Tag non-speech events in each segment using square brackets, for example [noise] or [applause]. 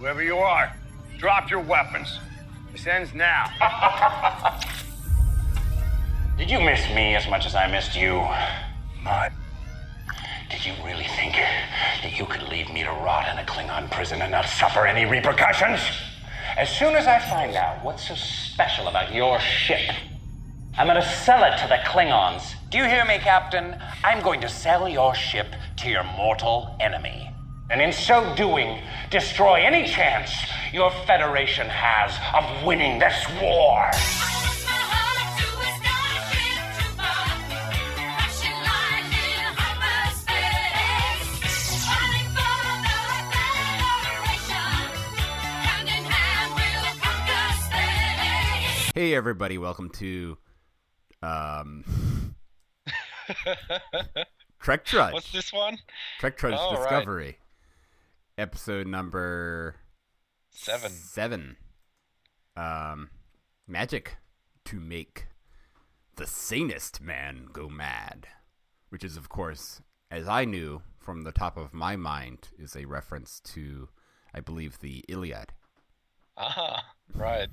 Whoever you are, drop your weapons. This ends now. [laughs] Did you miss me as much as I missed you? My. Did you really think that you could leave me to rot in a Klingon prison and not suffer any repercussions? As soon as I find out what's so special about your ship, I'm gonna sell it to the Klingons. Do you hear me, Captain? I'm going to sell your ship to your mortal enemy. And in so doing, destroy any chance your Federation has of winning this war. Hey everybody, welcome to um [laughs] Trek Trudge. What's this one? Trek Trudge Oh, right. Episode number Seven. Seven. Um Magic to make the sanest man go mad. Which is of course, as I knew from the top of my mind, is a reference to I believe the Iliad. Ah, right.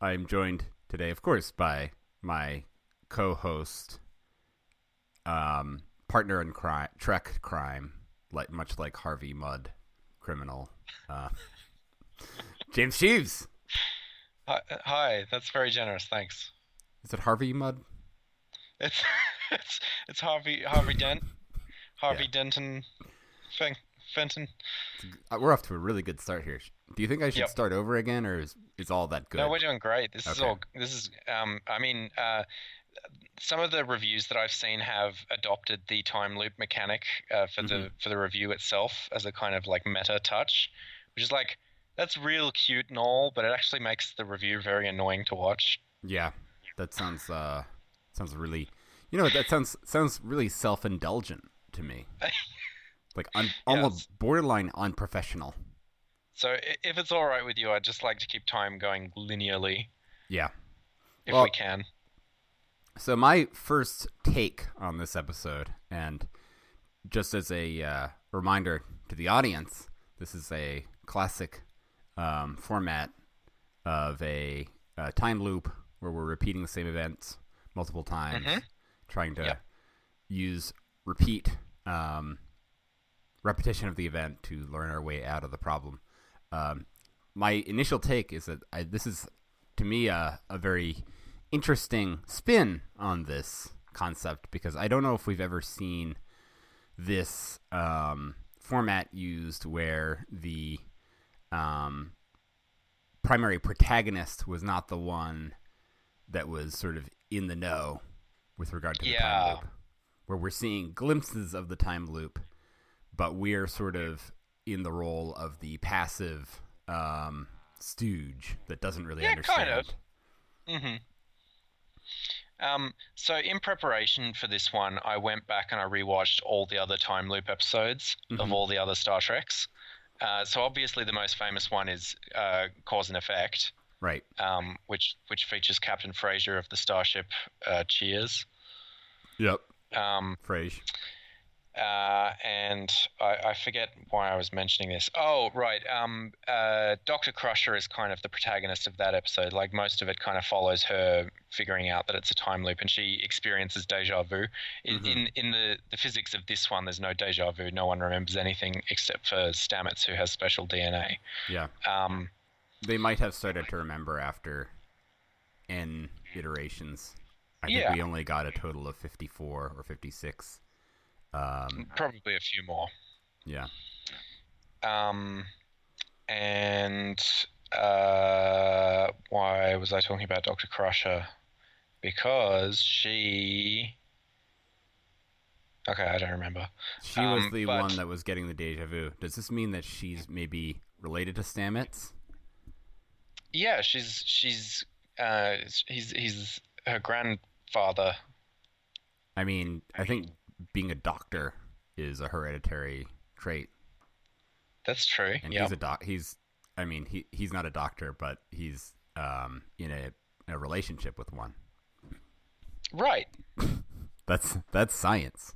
I'm joined today, of course, by my co-host, um, partner in crime, Trek crime, like much like Harvey Mudd, criminal, uh, [laughs] James Sheaves. Hi, hi, that's very generous. Thanks. Is it Harvey Mudd? It's [laughs] it's it's Harvey Harvey Dent, Harvey Yeah. Denton, Fen, Fenton. Uh, We're off to a really good start here. Do you think I should Yep. start over again, or is is all that good? No, we're doing great. This is all. This is. Um. I mean. Uh. Some of the reviews that I've seen have adopted the time loop mechanic uh, for the Mhm. for the review itself as a kind of like meta touch, which is like that's real cute and all, but it actually makes the review very annoying to watch. Yeah, that sounds uh sounds really, you know, that sounds sounds really self indulgent to me, [laughs] like un- almost borderline unprofessional. So if it's all right with you, I'd just like to keep time going linearly Yeah. if Well- we can. So my first take on this episode, and just as a uh, reminder to the audience, this is a classic um, format of a uh, time loop where we're repeating the same events multiple times, Mhm. trying to Yep. use repeat um, repetition of the event to learn our way out of the problem. Um, my initial take is that I, this is, to me, a, a very interesting spin on this concept because I don't know if we've ever seen this um, format used where the um, primary protagonist was not the one that was sort of in the know with regard to the Yeah. time loop, where we're seeing glimpses of the time loop, but we're sort of in the role of the passive um, stooge that doesn't really Yeah, understand. kind of. hmm Um, so in preparation for this one, I went back and I rewatched all the other time loop episodes of Mhm. all the other Star Treks. Uh, so obviously the most famous one is uh, Cause and Effect, Right. um, which which features Captain Frasier of the starship uh, Cheers. Yep. Um, uh, and I, I forget why I was mentioning this. Oh, right. Um, uh, Doctor Crusher is kind of the protagonist of that episode. Like most of it kind of follows her figuring out that it's a time loop, and she experiences deja vu. In Mhm. in, in the, the physics of this one, there's no deja vu. No one remembers anything except for Stamets, who has special DNA. Yeah. Um, They might have started to remember after n iterations. I think Yeah. we only got a total of 54 or 56. Um, probably a few more. yeah. Um, and uh, why was I talking about Dr. Crusher? Because she. Okay, I don't remember. She was Um, the but- one that was getting the deja vu. Does this mean that she's maybe related to Stamets? Yeah, she's she's uh he's he's her grandfather. I mean, I think being a doctor is a hereditary trait. That's true. And Yeah. he's a doc. He's, I mean, he he's not a doctor, but he's um, in a, a relationship with one. Right. [laughs] That's that's science.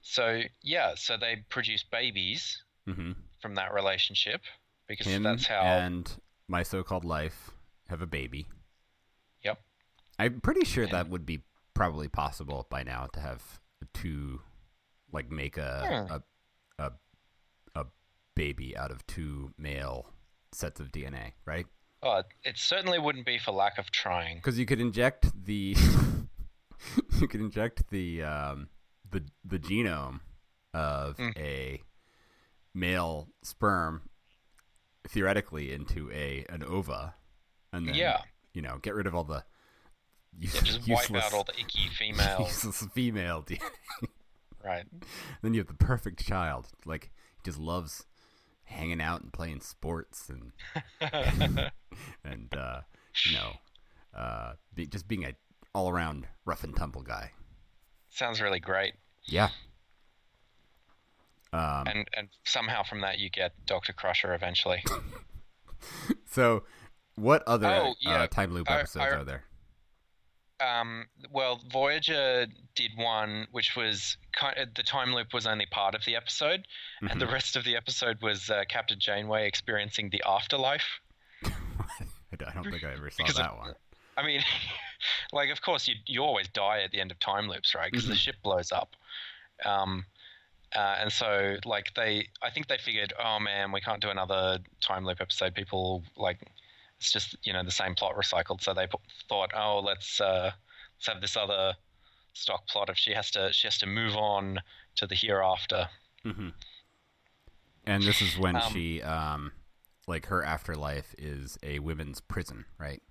So yeah, so they produce babies hmm from that relationship because Him that's how. and my so-called life have a baby. Yep. I'm pretty sure that would be probably possible by now to have two, like make a a, a a baby out of two male sets of DNA, right? Oh, it certainly wouldn't be for lack of trying. Because you could inject the [laughs] you could inject the um, the the genome of Mm. a male sperm theoretically into a an ova, and then Yeah. you know get rid of all the Yeah, [laughs] just wipe out all the icky females. [laughs] useless female DNA. right. then you have the perfect child. Like he just loves hanging out and playing sports and [laughs] and uh, you know uh, be, just being a all around rough and tumble guy. Sounds really great. Yeah. Um, And and somehow from that you get Doctor Crusher eventually. [laughs] so, what other Oh, yeah. uh, time loop I- episodes I- are there? Um, well, Voyager did one which was kind of, the time loop was only part of the episode, and the rest of the episode was uh, Captain Janeway experiencing the afterlife. [laughs] I don't- think I ever saw Because of- that one. I mean, [laughs] like, of course, you you always die at the end of time loops, right? Because the ship blows up. Um, uh, and so, like, they, I think they figured, oh man, we can't do another time loop episode. People like, it's just you know the same plot recycled. So they p- thought, oh, let's uh, let's have this other stock plot if she has to she has to move on to the hereafter. hmm And this is when Um, she, um, like, her afterlife is a women's prison, right?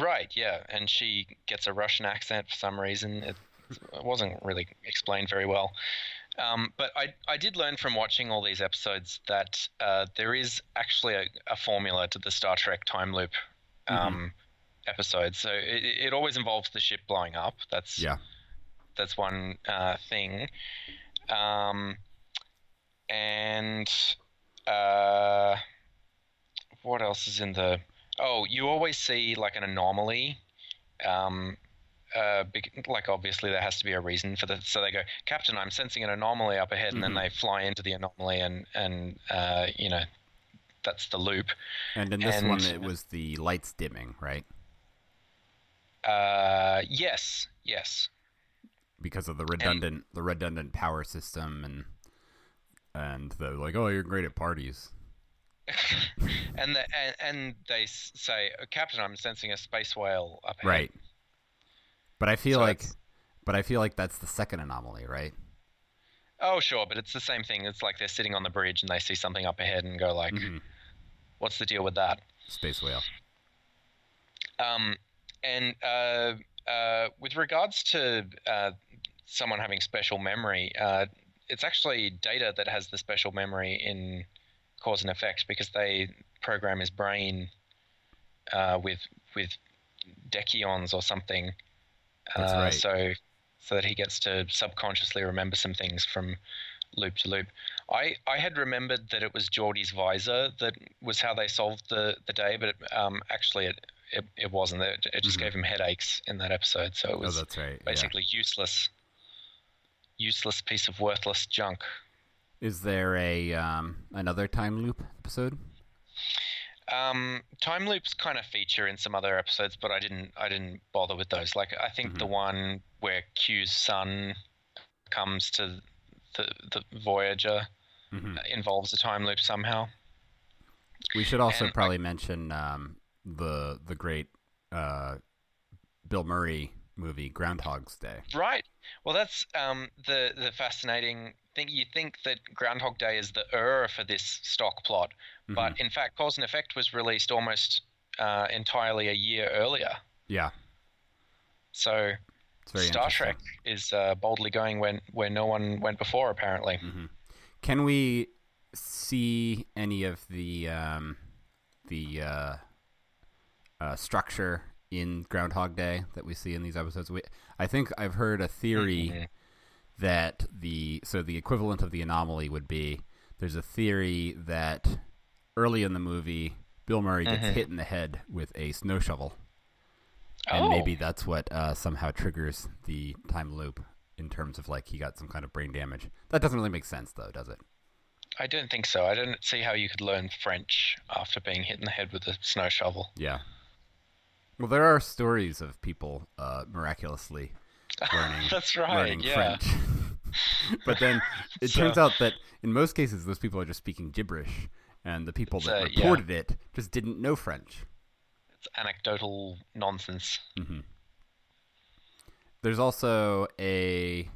Right, yeah, and she gets a Russian accent for some reason. It, it wasn't really explained very well. Um, but I, I did learn from watching all these episodes that uh, there is actually a, a formula to the Star Trek time loop um, episode. So it, it always involves the ship blowing up. That's Yeah. that's one uh, thing. Um, and uh, what else is in the? Oh, you always see like an anomaly. Um, uh, like obviously there has to be a reason for that. So they go, Captain, I'm sensing an anomaly up ahead, and then they fly into the anomaly, and and uh, you know, that's the loop. And in this one, it was the lights dimming, right? Uh, yes, yes. Because of the redundant, the redundant power system, and and they're like, "Oh, you're great at parties." [laughs] and, the, and and they say, Captain, I'm sensing a space whale up ahead. Right. But I feel So like, but I feel like that's the second anomaly, right? Oh, sure, but it's the same thing. It's like they're sitting on the bridge and they see something up ahead and go like, Mm-hmm. "What's the deal with that?" Space whale. Um, and uh, uh, with regards to uh, someone having special memory, uh, it's actually Data that has the special memory in Cause and Effect because they program his brain uh, with with dekyons or something. Uh, right. So so that he gets to subconsciously remember some things from loop to loop. I, I had remembered that it was Geordi's visor that was how they solved the, the day, but it, um, actually it, it, it wasn't. It, it just gave him headaches in that episode, so it Mm-hmm. Oh, was that's right. yeah. basically useless, useless piece of worthless junk. Is there a um, another time loop episode? Um, time loops kind of feature in some other episodes, but I didn't I didn't bother with those. Like I think Mm-hmm. the one where Q's son comes to the the Voyager Mhm. involves a time loop somehow. We should also And I- probably mention um, the the great uh, Bill Murray movie Groundhog's Day. Right. Well, that's um, the the fascinating thing. You think that Groundhog Day is the er for this stock plot, Mm-hmm. but in fact, Cause and Effect was released almost uh, entirely a year earlier. Yeah, So Star. Trek is uh, boldly going when where no one went before, apparently. Mm-hmm. Can we see any of the um, the uh, uh, structure in Groundhog Day that we see in these episodes? We, I think I've heard a theory Mm-hmm. that the so the equivalent of the anomaly would be there's a theory that early in the movie Bill Murray gets hit in the head with a snow shovel, and Oh. maybe that's what uh, somehow triggers the time loop in terms of like he got some kind of brain damage. That doesn't really make sense though, does it? I don't think so. I don't see how you could learn French after being hit in the head with a snow shovel. Yeah. Well, there are stories of people uh, miraculously [laughs] learning, That's right, learning yeah. French. [laughs] but then it So- turns out that in most cases, those people are just speaking gibberish, and the people that yeah. reported it just didn't know French. It's anecdotal nonsense. There's also a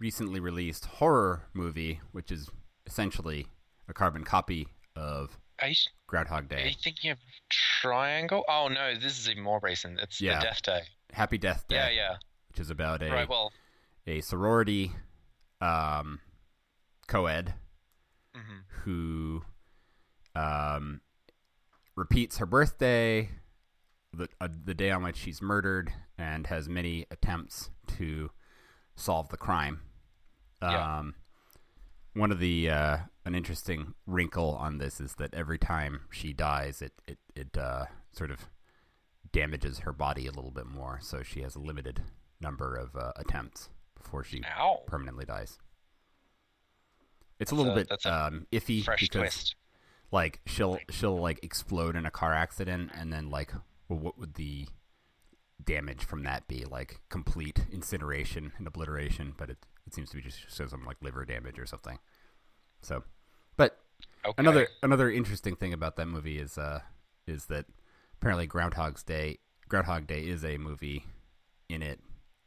recently released horror movie, which is essentially a carbon copy of Are you, Groundhog Day. are you thinking of Triangle? Oh no, this is even more recent. It's Yeah. the Death Day. Happy Death Day, Yeah, yeah. which is about a Right. Well, a sorority um, co-ed Mm-hmm. who um, repeats her birthday, the uh, the day on which she's murdered, and has many attempts to solve the crime. Yeah. Um, one of the uh, an interesting wrinkle on this is that every time she dies, it it it uh, sort of damages her body a little bit more, so she has a limited number of uh, attempts before she Ow. permanently dies. It's a little a- bit um, iffy because twist. like she'll she'll like explode in a car accident, and then like, well, what would the damage from that be? Like complete incineration and obliteration, but it it seems to be just shows some like liver damage or something. So, but Okay. another another interesting thing about that movie is uh is that apparently Groundhog's Day Groundhog Day is a movie in it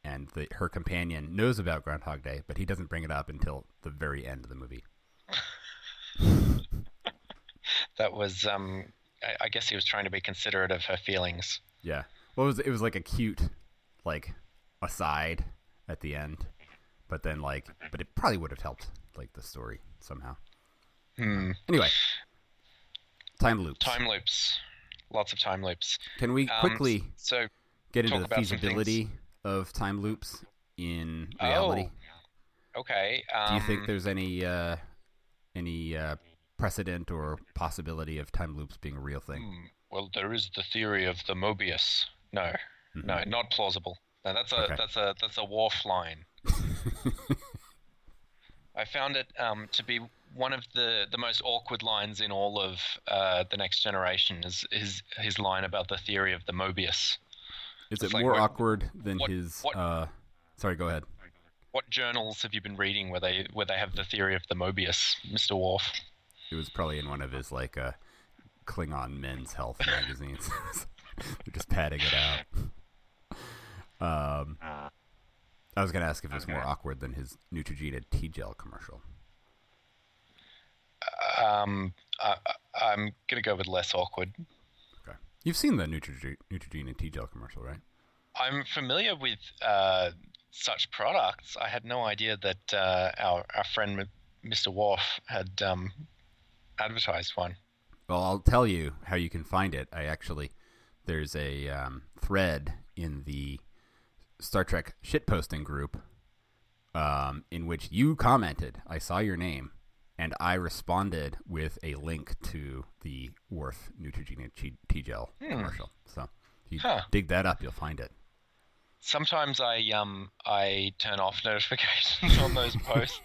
and the, her companion knows about Groundhog Day but he doesn't bring it up until the very end of the movie. [laughs] That was, um, I, I guess he was trying to be considerate of her feelings. Yeah. Well it was it was like a cute like aside at the end. But then like but it probably would have helped like the story somehow. Hmm. Anyway. Time loops. Time loops. Lots of time loops. Can we Um, quickly So, get into the feasibility of time loops in reality? okay. Um, Do you think there's any uh, any uh, precedent or possibility of time loops being a real thing? hmm, Well, there is the theory of the Mobius. No, no, not plausible. No, that's a Mm-hmm. Okay. that's a that's a Worf line. [laughs] I found it um, to be one of the, the most awkward lines in all of uh, the Next Generation. Is his his line about the theory of the Mobius. Is It's it like more what- awkward than what- his? what- Uh, sorry, go ahead. What journals have you been reading where they where they have the theory of the Mobius, Mister Worf? It was probably in one of his like uh, Klingon Men's Health magazines. They're [laughs] just padding it out. Um, [laughs] I was gonna ask if it was more awkward than his Neutrogena T gel commercial. Um, I, I- I'm gonna go with less awkward. Okay, you've seen the Neutrogena, Neutrogena T gel commercial, right? I'm familiar with uh, such products. I had no idea that uh, our our friend Mr. Worf had um, advertised one. Well, I'll tell you how you can find it. I actually, there's a um, thread in the Star Trek shitposting group um, in which you commented. I saw your name, and I responded with a link to the Worf Neutrogena T- T-Gel commercial. So if you Huh. dig that up, you'll find it. Sometimes I um I turn off notifications on those [laughs] posts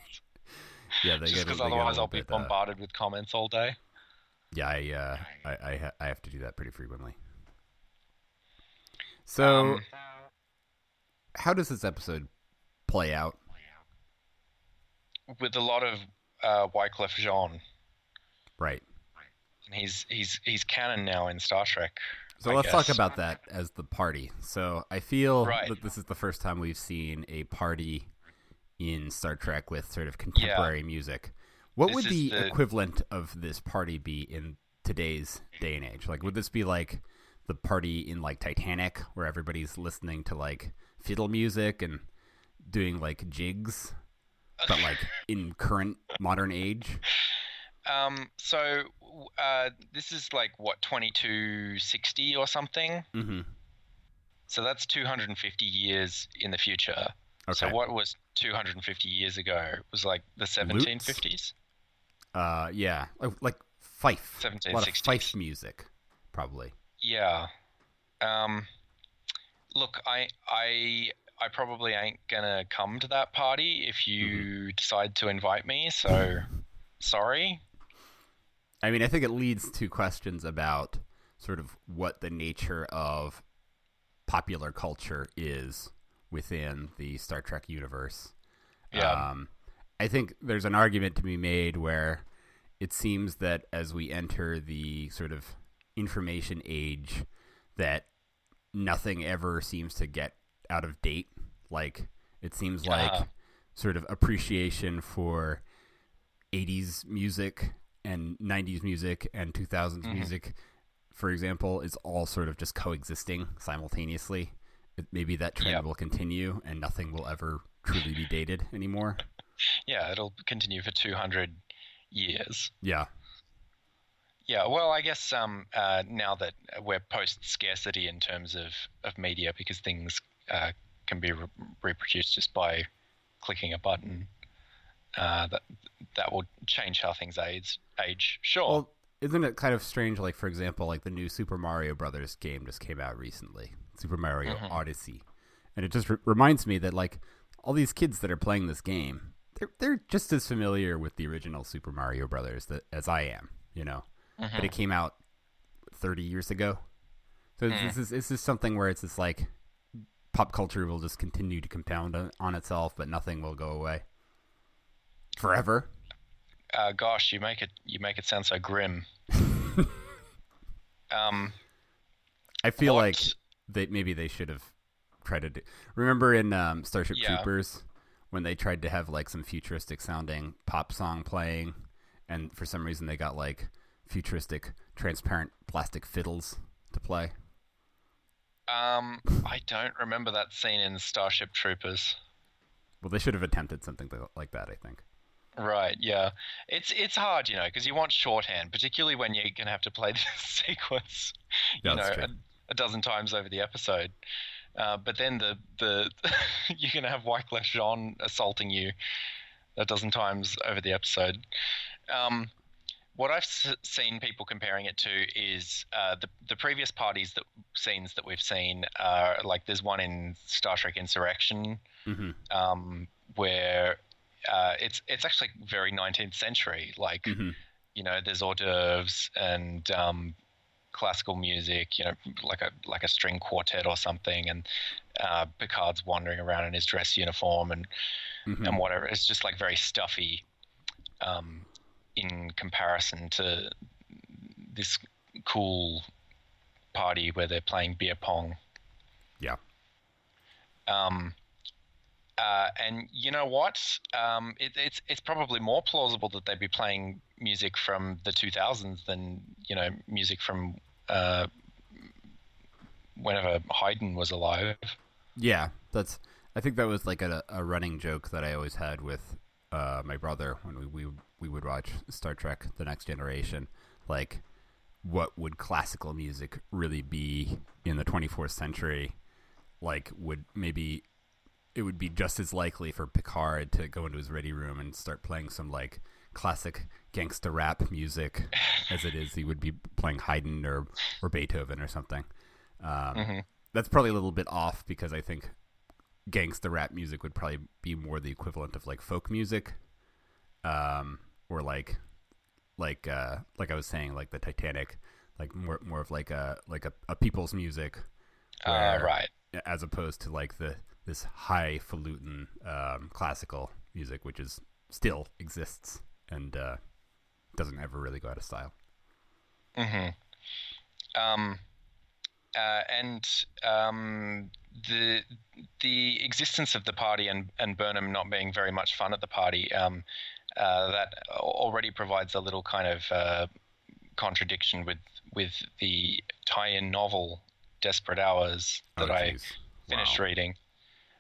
Yeah, they just because otherwise I'll be bit, uh, bombarded with comments all day. Yeah, I, uh, I, I, ha- I have to do that pretty frequently. So, Um, how does this episode play out? with a lot of uh, Wyclef Jean, Right. and he's he's he's canon now in Star Trek. So I let's talk about that as the party. So I feel Right. that this is the first time we've seen a party in Star Trek with sort of contemporary music. What This would the, the- equivalent of this party be in today's day and age? Like, would this be like the party in like Titanic, where everybody's listening to like fiddle music and doing like jigs, but like in current modern age? Um, so uh, this is like what twenty two sixty or something. Mm-hmm. So that's 250 years in the future. Okay. So what was 250 years ago? It was like the 1750s. Uh, yeah, like, like fife, a lot of fife music, probably. Yeah. Um, look, I I I probably ain't gonna come to that party if you Mm-hmm. decide to invite me. So Sorry. I mean, I think it leads to questions about sort of what the nature of popular culture is within the Star Trek universe. Yeah. Um, I think there's an argument to be made where it seems that as we enter the sort of information age, that nothing ever seems to get out of date. Like it seems like sort of appreciation for 80s music and 90s music and 2000s Mm-hmm. music, for example, is all sort of just coexisting simultaneously. Maybe that trend Yep. will continue and nothing will ever truly be dated anymore. Yeah, it'll continue for 200 years. Yeah. Yeah, well, I guess um, uh, now that we're post scarcity in terms of, of media because things uh, can be re- reproduced just by clicking a button, uh, that that will change how things age. age. Sure. Well, isn't it kind of strange? Like, for example, like the new Super Mario Brothers game just came out recently, Super Mario Mm-hmm. Odyssey, and it just re- reminds me that like all these kids that are playing this game, they're they're just as familiar with the original Super Mario Brothers that, as I am, you know. Mm-hmm. But it came out thirty years ago, so Mm. this is this is something where it's just like pop culture will just continue to compound on, on itself, but nothing will go away forever. uh, gosh, you make it you make it sound so grim. [laughs] um, I feel What- like they maybe they should have tried to do. Remember in um, Starship Yeah. Troopers when they tried to have like some futuristic sounding pop song playing, and for some reason they got like futuristic transparent plastic fiddles to play. um, I don't remember that scene in Starship Troopers. Well, they should have attempted something like that. I think. Right, yeah. It's it's hard, you know, because you want shorthand, particularly when you're gonna have to play [laughs] this sequence, you Yeah, know, a, a dozen times over the episode. Uh, but then the the [laughs] you're gonna have Wyclef Jean assaulting you a dozen times over the episode. Um, what I've seen people comparing it to is uh, the the previous parties that scenes that we've seen. Uh, like there's one in Star Trek Insurrection hmm um, where uh, it's it's actually very 19th century. Like hmm you know, there's hors d'oeuvres and um, classical music. You know, like a like a string quartet or something, and uh, Picard's wandering around in his dress uniform and hmm and whatever. It's just like very stuffy um, in comparison to this cool party where they're playing beer pong. Yeah. Um, uh, and you know what? Um, it, it's it's probably more plausible that they'd be playing music from the 2000s than you know music from uh, whenever Haydn was alive. Yeah, that's. I think that was like a, a running joke that I always had with uh, my brother when we, we we would watch Star Trek: The Next Generation. Like, what would classical music really be in the 24th century? Like, would maybe it would be just as likely for Picard to go into his ready room and start playing some like classic gangsta rap music [sighs] as it is he would be playing Haydn or or Beethoven or something. Um, That's probably a little bit off because I think gangsta rap music would probably be more the equivalent of like folk music, um, or like like uh, like I was saying, like the Titanic, like more more of like a like a, a people's music, Uh, right. as opposed to like the this highfalutin um, classical music, which is still exists and uh, doesn't ever really go out of style. hmm Um, uh, and um, the the existence of the party and, and Burnham not being very much fun at the party, um, uh, that already provides a little kind of uh, contradiction with with the tie-in novel Desperate Hours that Oh, I finished Wow. reading.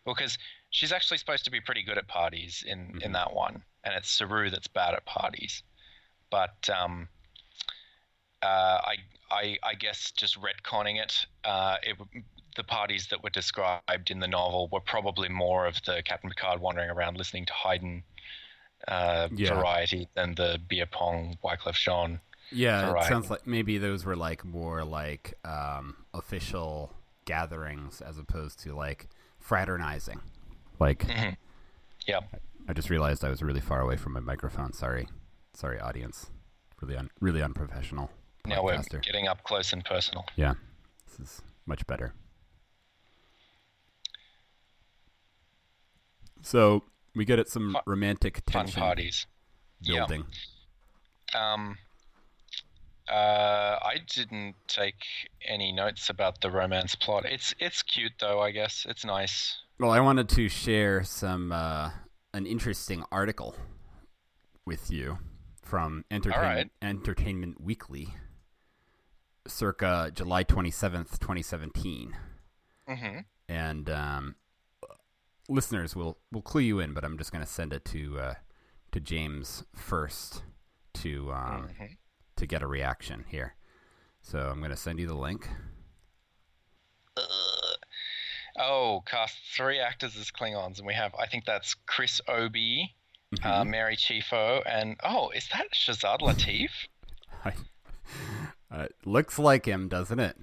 Because she's actually supposed to be pretty good at parties in, in that one, and it's Saru that's bad at parties. But um, uh, I, I, I guess just retconning it, uh, it, the parties that were described in the novel were probably more of the Captain Picard wandering around listening to Haydn uh, Yeah. variety than the beer pong Wyclef Jean. Yeah, it sounds like maybe those were like more like um, official gatherings as opposed to like fraternizing. Like, Mm-hmm. Yep. I just realized I was really far away from my microphone. Sorry. Sorry, audience. Really, un- really unprofessional. Now we're getting up close and personal. Yeah, this is much better. So we get at some Fun- romantic Fun tension parties. Yeah. building. Um, uh, I didn't take any notes about the romance plot. It's it's cute though. I guess it's nice. Well, I wanted to share some uh, an interesting article with you from Entertainment Entertainment Weekly, circa July twenty seventh, twenty seventeen. hmm and um, listeners will will clue you in, but I'm just going to send it to uh, to James first to um, Mhm. to get a reaction here. So I'm going to send you the link. Oh, cast three actors as Klingons, and we have I think that's Chris Obi, Mm-hmm. uh, Mary Chieffo, and oh, is that Shazad Latif? [laughs] uh, looks like him, doesn't it?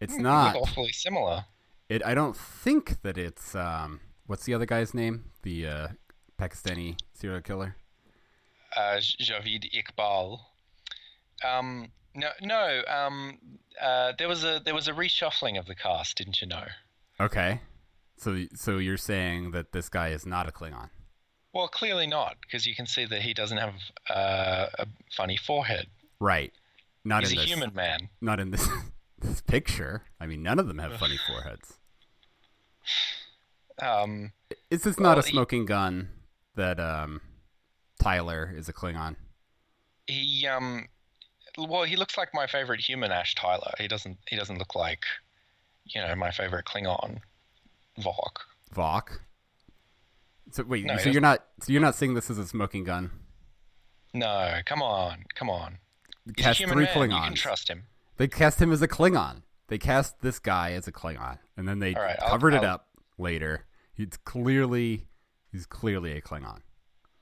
It's Hmm, not. Awfully similar. It. I don't think that it's. Um, what's the other guy's name? The uh, Pakistani serial killer. uh, Javid Iqbal. Um, no, no. Um, uh, there was a there was a reshuffling of the cast, didn't you know? Okay. So so you're saying that this guy is not a Klingon? Well, clearly not, because you can see that he doesn't have uh, a funny forehead. Right. Not He's in a this. human man. not in this [laughs] this picture. I mean, none of them have funny [sighs] foreheads. Um, Is this not Well, a he- smoking gun that um, Tyler is a Klingon? he um, well, he looks like my favorite human, Ash Tyler. He doesn't. He doesn't look like, you know, my favorite Klingon, Voq. Voq. So wait, No, so you're not so you're not saying this as a smoking gun? No, come on, come on. He's Cast a human three man. Klingons. You can trust him. They cast him as a Klingon. They cast this guy as a Klingon, and then they All right, I'll- covered it I'll- up later. He's clearly he's clearly a Klingon.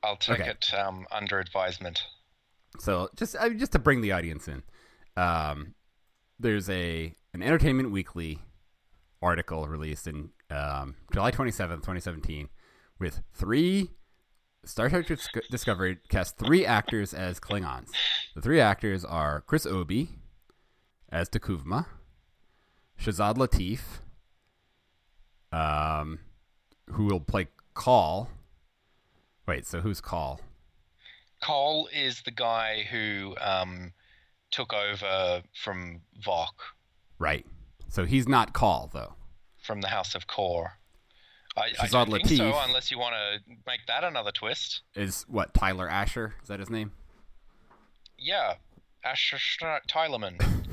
I'll take Okay. it um, under advisement. So just I, just to bring the audience in, um, there's a an Entertainment Weekly article released in um, July 27th, 2017, with three Star Trek Dis- Discovery cast three actors as Klingons. The three actors are Chris Obi as T'Kuvma, Shazad Latif, um, who will play Kol. Wait, so who's Kol? Kol is the guy who um, took over from Voq Right. So he's not Kol though. from the House of Kor. I, I Shazad don't think so, unless you want to make that another twist. Is what Tyler Asher? Is that his name? Yeah, Asher Schna- Tylerman. [laughs]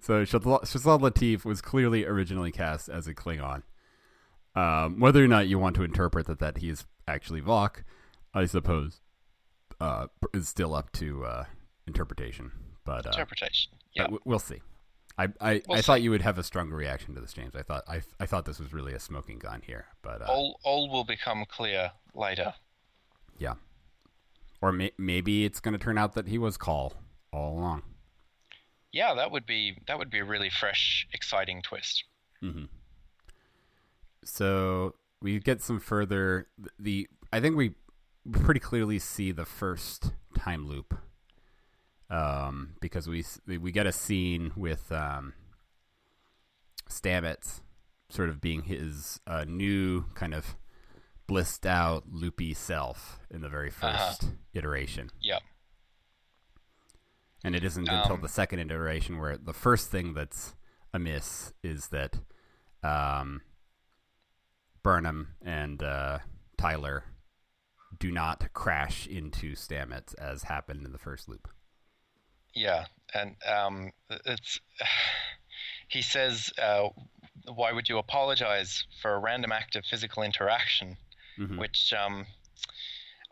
So Shazad Latif was clearly originally cast as a Klingon. Um, whether or not you want to interpret that that he is actually Voq, I suppose, uh, is still up to uh, interpretation. But uh, Interpretation. Yeah. we'll see. I I, We'll I thought you would have a stronger reaction to this, James. I thought I, I thought this was really a smoking gun here, but uh, All, all will become clear later. yeah. Or may, maybe it's going to turn out that he was Kol all along. Yeah, that would be that would be a really fresh, exciting twist. So we get some further the I think we pretty clearly see the first time loop. Um, because we we get a scene with um, Stamets sort of being his uh, new kind of blissed out loopy self in the very 1st Uh-huh. iteration. Yep. And it isn't until Um, the second iteration where the first thing that's amiss is that um, Burnham and uh, Tyler do not crash into Stamets as happened in the first loop. Yeah, and um, it's [sighs] he says, uh, "Why would you apologize for a random act of physical interaction?" Mhm. Which um,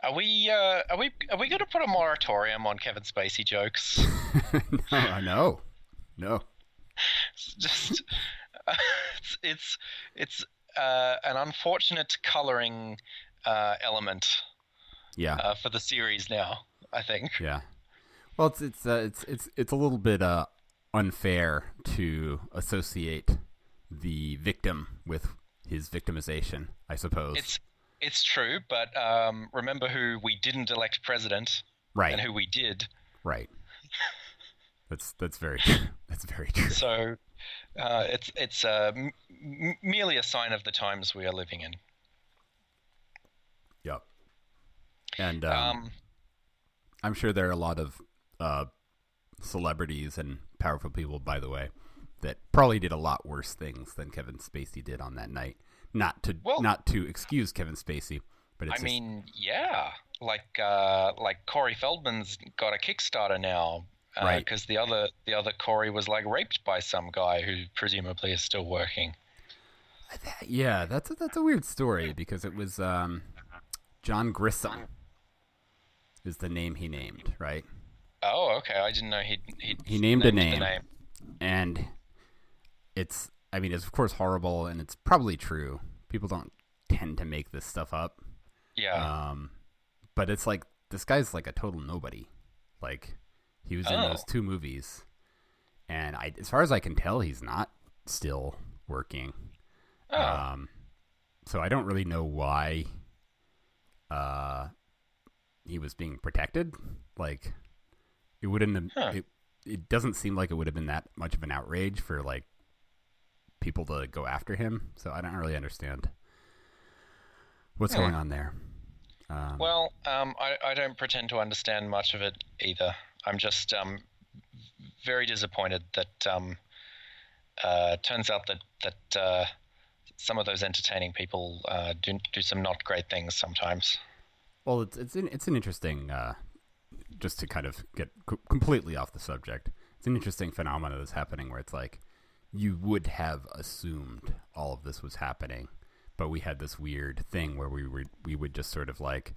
are we uh, are we are we going to put a moratorium on Kevin Spacey jokes? [laughs] no, I know. No. It's just it's [laughs] it's it's uh, an unfortunate coloring uh, element Yeah. uh, for the series now. I think. Yeah. Well, it's it's uh, it's it's it's a little bit uh, unfair to associate the victim with his victimization, I suppose. It's It's true, but um, remember who we didn't elect president Right. and who we did. Right. [laughs] That's that's very true. [laughs] That's very true. So uh, it's it's uh, m- m- merely a sign of the times we are living in. Yep. And um, Um, I'm sure there are a lot of uh, celebrities and powerful people, by the way, that probably did a lot worse things than Kevin Spacey did on that night. Not to Well- not to excuse Kevin Spacey, but it's I just- mean, yeah, like uh, like Corey Feldman's got a Kickstarter now. Uh, Right. Because the other the other Corey was like raped by some guy who presumably is still working. yeah, that's a, that's a weird story because it was um, John Grissom is the name he named, right? Oh, okay. I didn't know he he He named a the name. and it's i mean it's of course horrible and it's probably true people don't tend to make this stuff up Yeah. um but it's like this guy's like a total nobody like he was in Oh. those two movies and i as far as i can tell he's not still working oh. um so i don't really know why uh he was being protected like it wouldn't have Huh. it, it doesn't seem like it would have been that much of an outrage for like people to go after him so i don't really understand what's Hmm. going on there um, Well, um, I, I don't pretend to understand much of it either. I'm just um, very disappointed that um, uh, turns out that that uh, some of those entertaining people uh, do do some not great things sometimes. Well, it's it's an, it's an interesting, uh, just to kind of get c- completely off the subject. It's an interesting phenomenon that's happening where it's like you would have assumed all of this was happening, but we had this weird thing where we would we would just sort of like,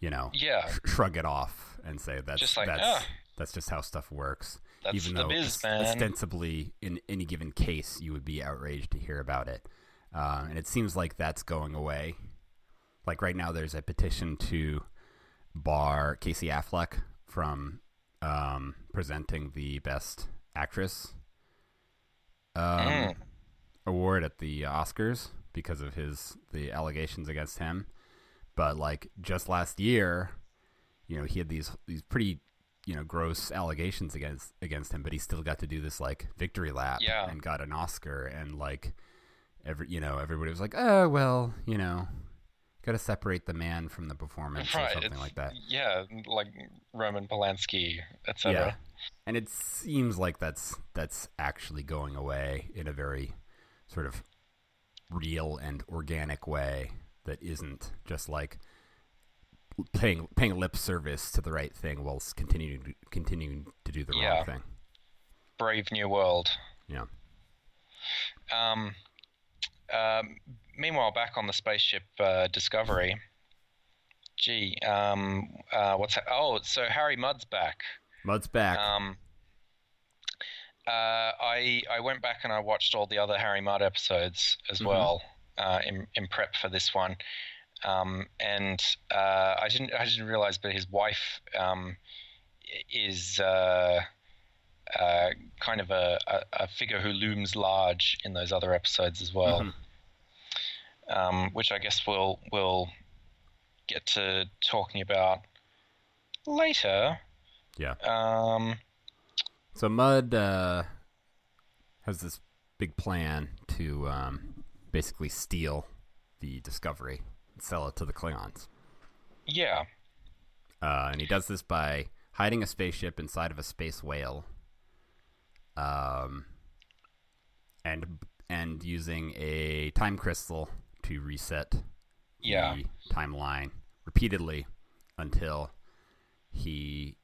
you know, Yeah. sh- shrug it off and say that's Just like, that's "Ah, that's just how stuff works. that's even the though biz, man." ostensibly in any given case you would be outraged to hear about it, uh, and it seems like that's going away. Like right now, there's a petition to bar Casey Affleck from um, presenting the Best Actress um, Mm. award at the Oscars because of his the allegations against him. But like just last year, you know, he had these these pretty you know gross allegations against against him, but he still got to do this like victory lap Yeah. and got an Oscar and like every you know everybody was like, oh well, you know, got to separate the man from the performance or something like that. Yeah, like Roman Polanski, etc. Yeah, and it seems like that's that's actually going away in a very sort of real and organic way that isn't just like paying paying lip service to the right thing whilst continuing to, continuing to do the Yeah. wrong thing. Brave New World. Yeah. Um, um, meanwhile, back on the spaceship uh, Discovery. Gee, um, uh, what's that? Oh, so Harry Mudd's back. Mudd's back. Um, uh, I I went back and I watched all the other Harry Mudd episodes as Mhm. well uh, in in prep for this one, um, and uh, I didn't I didn't realize, but his wife um, is. Uh, kind of a, a, a figure who looms large in those other episodes as well, Mhm. um, which I guess we'll we'll get to talking about later. yeah. Um, So Mudd uh, has this big plan to um, basically steal the Discovery and sell it to the Klingons. yeah, Uh, and he does this by hiding a spaceship inside of a space whale, um, and and using a time crystal to reset Yeah. the timeline repeatedly until he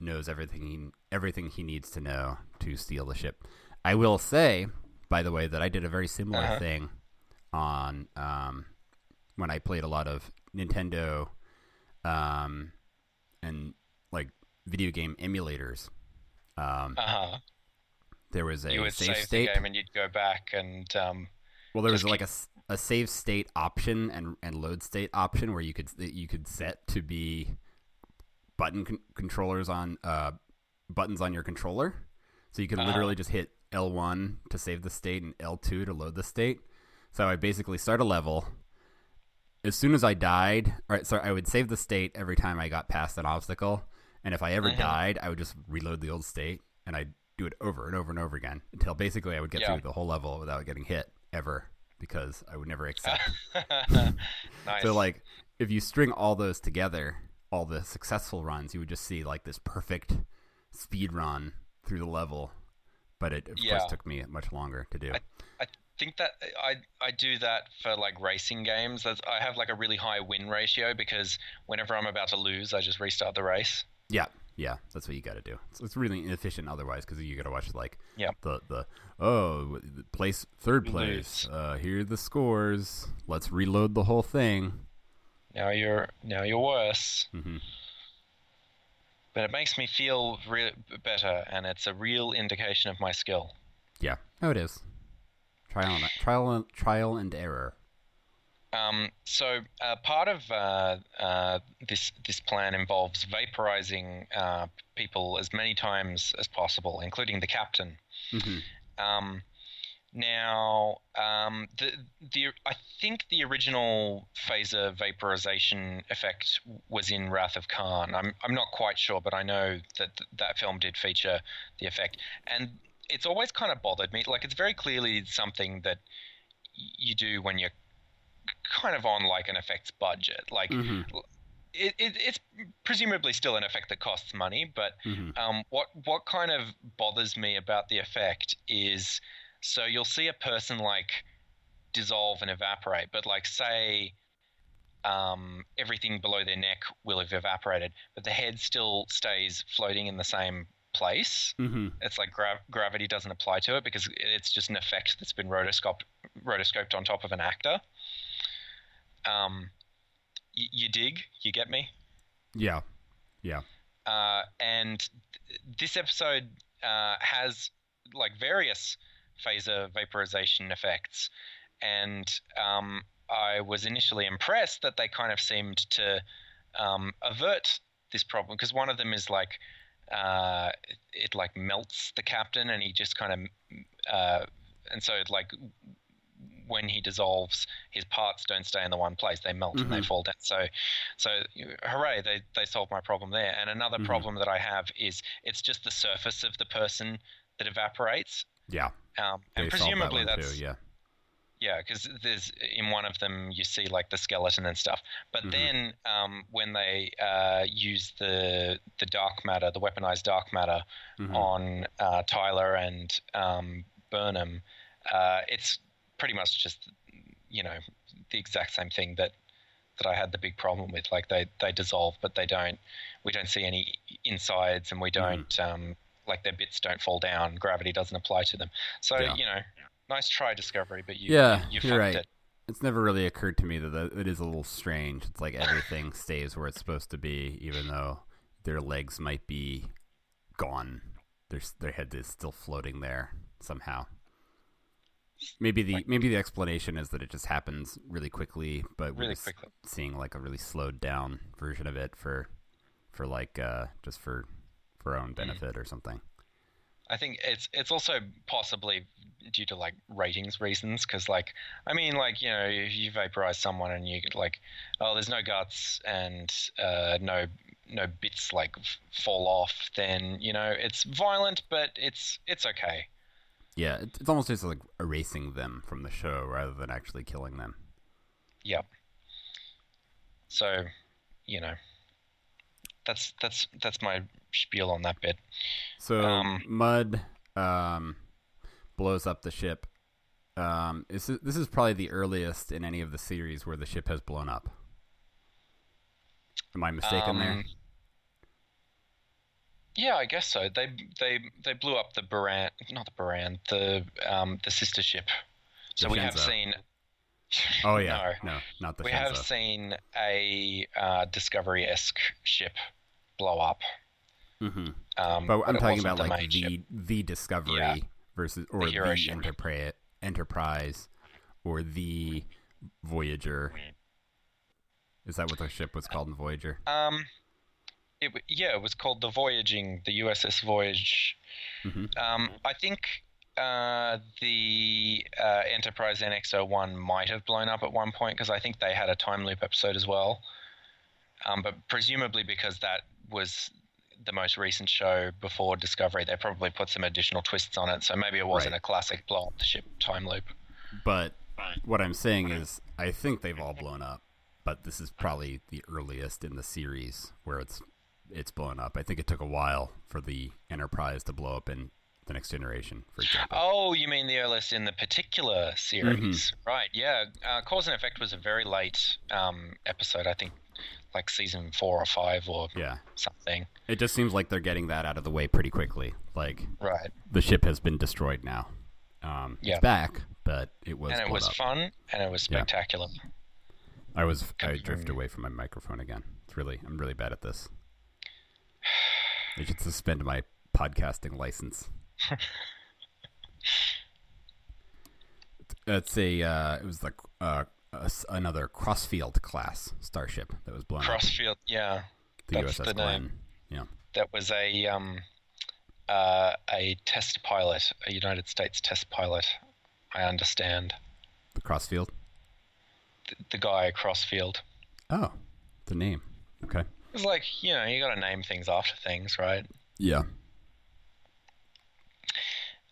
knows everything he, everything he needs to know to steal the ship. I will say, by the way, that I did a very similar Uh-huh. thing on um, when I played a lot of Nintendo um, and like video game emulators. Um, uh huh. There was a You would save save state. the game and you'd go back and um, Well, there was Just like a save state option and, and load state option where you could you could set to be button con- controllers on uh, buttons on your controller, so you could Uh-huh. literally just hit L one to save the state and L two to load the state. So I basically start a level, as soon as I died, all right, so I would save the state every time I got past an obstacle, and if I ever Mhm. died, I would just reload the old state and I'd do it over and over and over again until basically I would get Yeah. through the whole level without getting hit ever because I would never accept. [laughs] nice. So like, if you string all those together, all the successful runs, you would just see like this perfect speed run through the level. But it of Yeah. course took me much longer to do. I think that I I do that for like racing games. That's, I have like a really high win ratio because whenever I'm about to lose, I just restart the race. Yeah, yeah, that's what you got to do. It's, it's really inefficient otherwise because you got to watch like Yeah. the the oh place third place. Uh, here are the scores. Let's reload the whole thing. Now you're now you're worse. Mhm. But it makes me feel re- better, and it's a real indication of my skill. Yeah, oh it is. Trial and trial and trial and error. Um, so uh, part of uh, uh, this this plan involves vaporizing uh, people as many times as possible, including the captain. Mhm. Um, now, um, the the I think the original phaser vaporization effect was in Wrath of Khan. I'm I'm not quite sure, but I know that th- that film did feature the effect, and it's always kind of bothered me. Like it's very clearly something that you do when you're kind of on like an effects budget. Like Mhm. it, it, it's presumably still an effect that costs money, but Mhm. um, what what kind of bothers me about the effect is so you'll see a person like dissolve and evaporate, but like say um, everything below their neck will have evaporated, but the head still stays floating in the same place. Mhm. It's like gra- gravity doesn't apply to it because it's just an effect that's been rotoscoped rotoscoped on top of an actor. Um, y- you dig? You get me? Yeah, yeah. uh, and th- this episode uh, has like various phaser vaporization effects, and um, I was initially impressed that they kind of seemed to um, avert this problem because one of them is like uh, it, it like melts the captain, and he just kind of uh, and so it like when he dissolves, his parts don't stay in the one place; they melt and they Mhm. fall down. So, so hooray! They they solved my problem there. And another Mhm. problem that I have is it's just the surface of the person that evaporates. Yeah, Um, and that presumably one that's too, yeah. yeah, because there's in one of them you see like the skeleton and stuff. But Mhm. then um, when they uh, use the the dark matter, the weaponized dark matter Mhm. on uh, Tyler and um, Burnham, uh, it's pretty much just you know the exact same thing that that I had the big problem with. Like they they dissolve, but they don't. We don't see any insides, and we Mm-hmm. don't um, like their bits don't fall down. Gravity doesn't apply to them. So Yeah. you know, nice try, Discovery, but you Yeah, you, you you're fucked right. it. It's never really occurred to me that it is a little strange. It's like everything [laughs] stays where it's supposed to be, even though their legs might be gone. Their their head is still floating there somehow. Maybe the maybe the explanation is that it just happens really quickly, but we're Really just quickly. seeing like a really slowed down version of it for for like uh just for for Mm. our own benefit or something. I think it's it's also possibly due to like ratings reasons because like I mean like you know if you vaporize someone and you like oh there's no guts and uh, no no bits like fall off then you know it's violent but it's it's okay Yeah, it, it's almost just like erasing them from the show rather than actually killing them. yep so you know that's that's that's my spiel on that bit So Um, Mudd um, blows up the ship. Um, is this, this is probably the earliest in any of the series where the ship has blown up. Am I mistaken there? Yeah, I guess so. They they they blew up the Baran, not the Baran, the um the sister ship. So The we have seen. Oh [laughs] yeah, no, no, not the we Shenzhou. have seen a uh, Discovery-esque ship blow up. hmm Um, But I'm talking about the like the ship. the Discovery Yeah. versus or The the. Enterprise, Enterprise or the Voyager. Is that what the ship was called in Voyager? Um, it yeah, it was called the Voyaging, the USS Voyage. Mhm. Um, I think uh, the uh, Enterprise NX-01 might have blown up at one point because I think they had a time loop episode as well. Um, but presumably because that was the most recent show before Discovery, they probably put some additional twists on it. So maybe it wasn't Right. a classic blow up the ship time loop. But what I'm saying is, I think they've all blown up, but this is probably the earliest in the series where it's it's blown up. I think it took a while for the Enterprise to blow up in the next generation, for example. Oh, you mean the earliest in the particular series, right? Yeah, uh, Cause and Effect was a very late um, episode. I think like season four or five or Yeah, something. it just seems like they're getting that out of the way pretty quickly. Like Right, the ship has been destroyed now. Um, Yeah. It's back, but it was. and it was up. fun and it was Yeah. spectacular. I was. I drifted away from my microphone again. It's really. I'm really bad at this. [sighs] I should suspend my podcasting license. [laughs] It's a. Uh, it was like uh, a another Crossfield class starship that was blown up. Crossfield, yeah, The that's USS the Glenn. name. Yeah. that was a um, uh, a test pilot, a United States test pilot. I understand The Crossfield. the, the guy Crossfield. Oh, the name. Okay. It's like you know you got to name things after things, right? Yeah.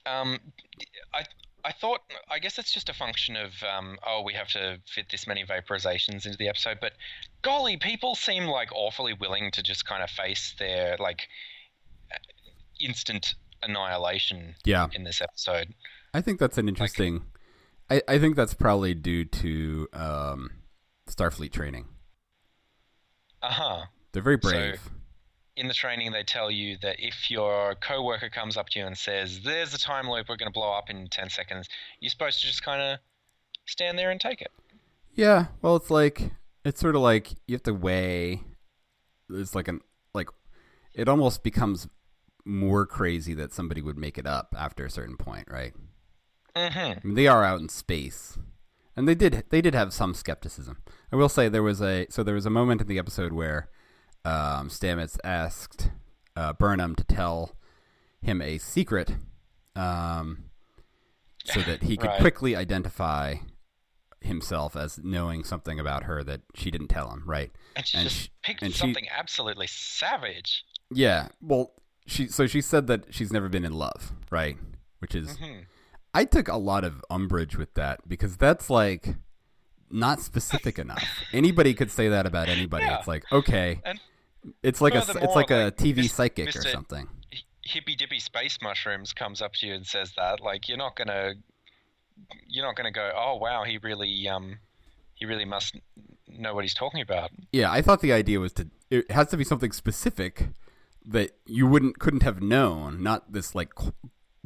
Um, I I thought I guess it's just a function of um, oh we have to fit this many vaporizations into the episode, but golly, people seem like awfully willing to just kind of face their like instant annihilation Yeah. in this episode. I think that's an interesting. I, I think that's probably due to um, Starfleet training. Uh huh. They're very So- brave. in the training they tell you that if your coworker comes up to you and says, "There's a time loop, we're going to blow up in 10 seconds," you're supposed to just kind of stand there and take it. yeah. Well, it's like it's sort of like you have to weigh. It's like an like it almost becomes more crazy that somebody would make it up after a certain point, right? Mm-hmm. I mean, they are out in space, and they did they did have some skepticism. I will say there was a so there was a moment in the episode where um, Stamets asked uh, Burnham to tell him a secret, um, so that he could Right. quickly identify himself as knowing something about her that she didn't tell him. Right? And she And just she- picked and she- something absolutely savage. Yeah. Well, she so she said that she's never been in love, right? Which is Mhm. I took a lot of umbrage with that because that's like not specific enough. Anybody could say that about anybody. Yeah. It's like okay, And it's like a it's like a like, TV psychic or something. hippy dippy space mushrooms comes up to you and says that, like you're not gonna, you're not gonna go, "Oh wow, he really, um, he really must know what he's talking about." Yeah, I thought the idea was to it has to be something specific that you wouldn't couldn't have known, not this like qu-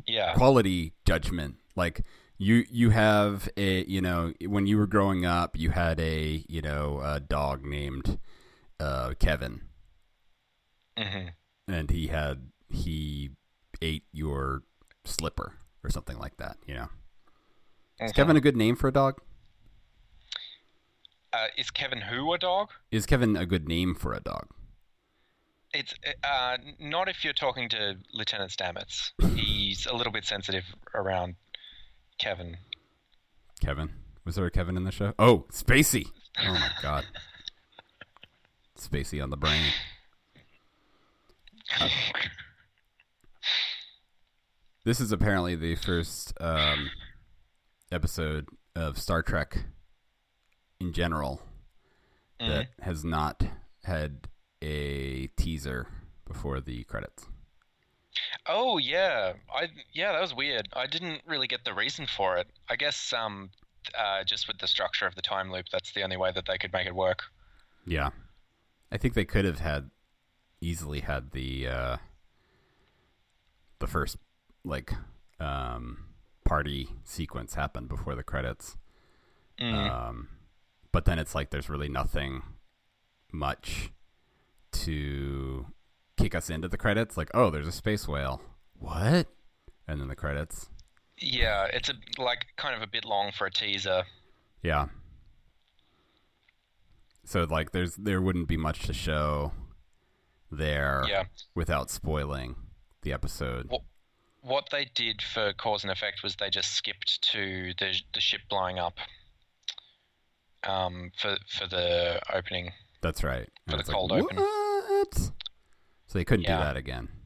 Yeah. quality judgment like you you have a you know when you were growing up you had a you know a dog named uh Kevin hmm and he had he ate your slipper or something like that you know? Is Kevin a good name for a dog? Uh, is Kevin who a dog? is Kevin a good name for a dog? It's uh, not if you're talking to Lieutenant Stamets. He's a little bit sensitive around Kevin. Kevin? Was there a Kevin in the show? Oh Spacey! Oh my god. [laughs] Spacey on the brain [laughs] This is apparently the first um, episode of Star Trek in general that has not had a teaser before the credits. Oh yeah, I yeah that was weird. I didn't really get the reason for it. I guess um, uh, just with the structure of the time loop, that's the only way that they could make it work. Yeah, I think they could have had easily had the uh, the first like um, party sequence happen before the credits. Um, but then it's like there's really nothing much to kick us into the credits. Like, oh, there's a space whale. What? And then the credits. Yeah, it's a like kind of a bit long for a teaser. Yeah. So like, there's there wouldn't be much to show there Yeah. without spoiling the episode. Well, what they did for cause and effect was they just skipped to the the ship blowing up. Um, for for the opening. That's right. For And the it's like, cold open. what? So they couldn't Yeah. do that again. [laughs]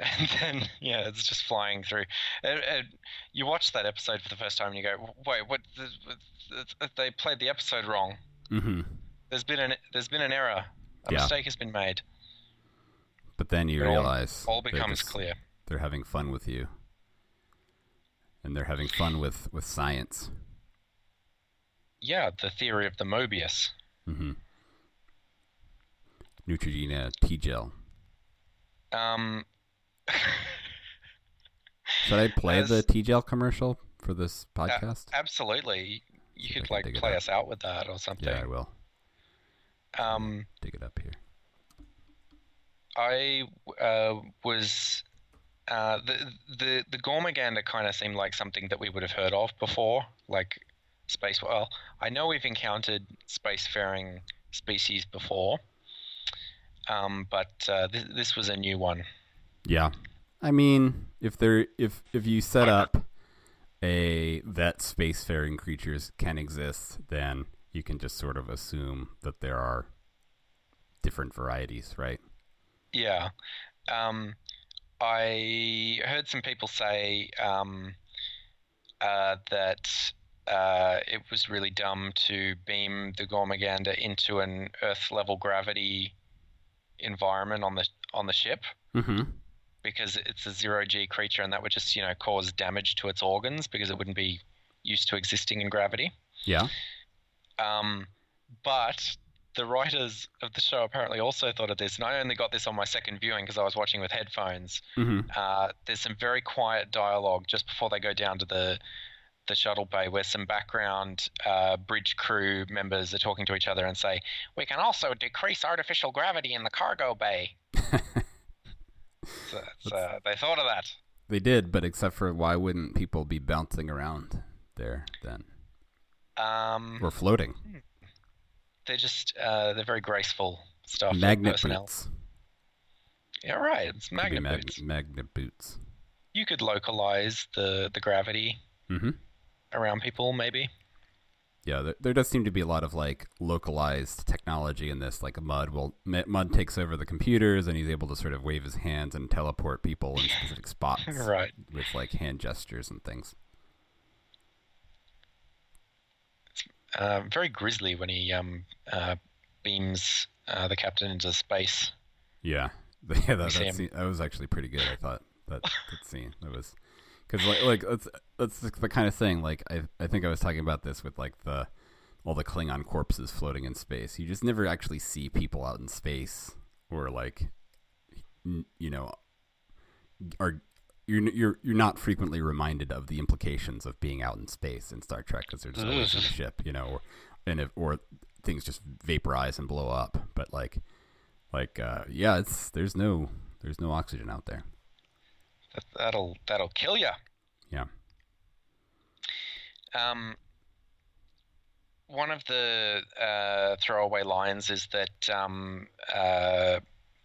And then, yeah, it's just flying through. And, and you watch that episode for the first time and you go, wait, what? th- th- th- They played the episode wrong. hmm There's been an there's been an error. A Yeah. mistake has been made. But then you It all- realize All they're becomes just- clear. They're having fun with you, and they're having fun with with science. Yeah, the theory of the Mobius. hmm Neutrogena T gel. Um, Should I play the As- T gel commercial for this podcast? absolutely. You I could like play us out with that or something. yeah, I will Um, dig it up here. I uh, was uh, the the the Gormagander kind of seemed like something that we would have heard of before, like space. Well, I know we've encountered spacefaring species before, um, but uh, th- this was a new one. Yeah, I mean, if there if if you set up a that spacefaring creatures can exist, then you can just sort of assume that there are different varieties, right? Yeah. Um, I heard some people say um, uh, that uh, it was really dumb to beam the Gormagander into an Earth level gravity environment on the on the ship Mm-hmm. because it's a zero G creature and that would just you know cause damage to its organs because it wouldn't be used to existing in gravity. Yeah. Um, but the writers of the show apparently also thought of this, and I only got this on my second viewing because I was watching with headphones. Mm-hmm. Uh, there's some very quiet dialogue just before they go down to the the shuttle bay, where some background uh, bridge crew members are talking to each other and say, "We can also decrease artificial gravity in the cargo bay." [laughs] so, so they thought of that. They did, but except for why wouldn't people be bouncing around there then, Um, or floating? They're just uh, they're very graceful stuff. Magnet personnel. boots. Yeah, right. It's magnet mag- boots. magnet boots. You could localize the the gravity Mm-hmm. around people, maybe. Yeah, there, there does seem to be a lot of like localized technology in this. Like Mudd will Mudd takes over the computers, and he's able to sort of wave his hands and teleport people in specific [laughs] spots Right. with like hand gestures and things. Uh, very grisly when he um, uh, beams uh, the captain into space. Yeah, [laughs] yeah, that, that, scene, that was actually pretty good. I thought that that scene that was because like like that's that's the the kind of thing. Like I I think I was talking about this with like the all the Klingon corpses floating in space. You just never actually see people out in space or like you know are you're you're you're not frequently reminded of the implications of being out in space in Star Trek because they're just always in a ship, you know, or and if or things just vaporize and blow up. But like like uh, yeah, it's there's no there's no oxygen out there. That, that'll that'll kill you. Yeah. Um, one of the uh, throwaway lines is that um, uh,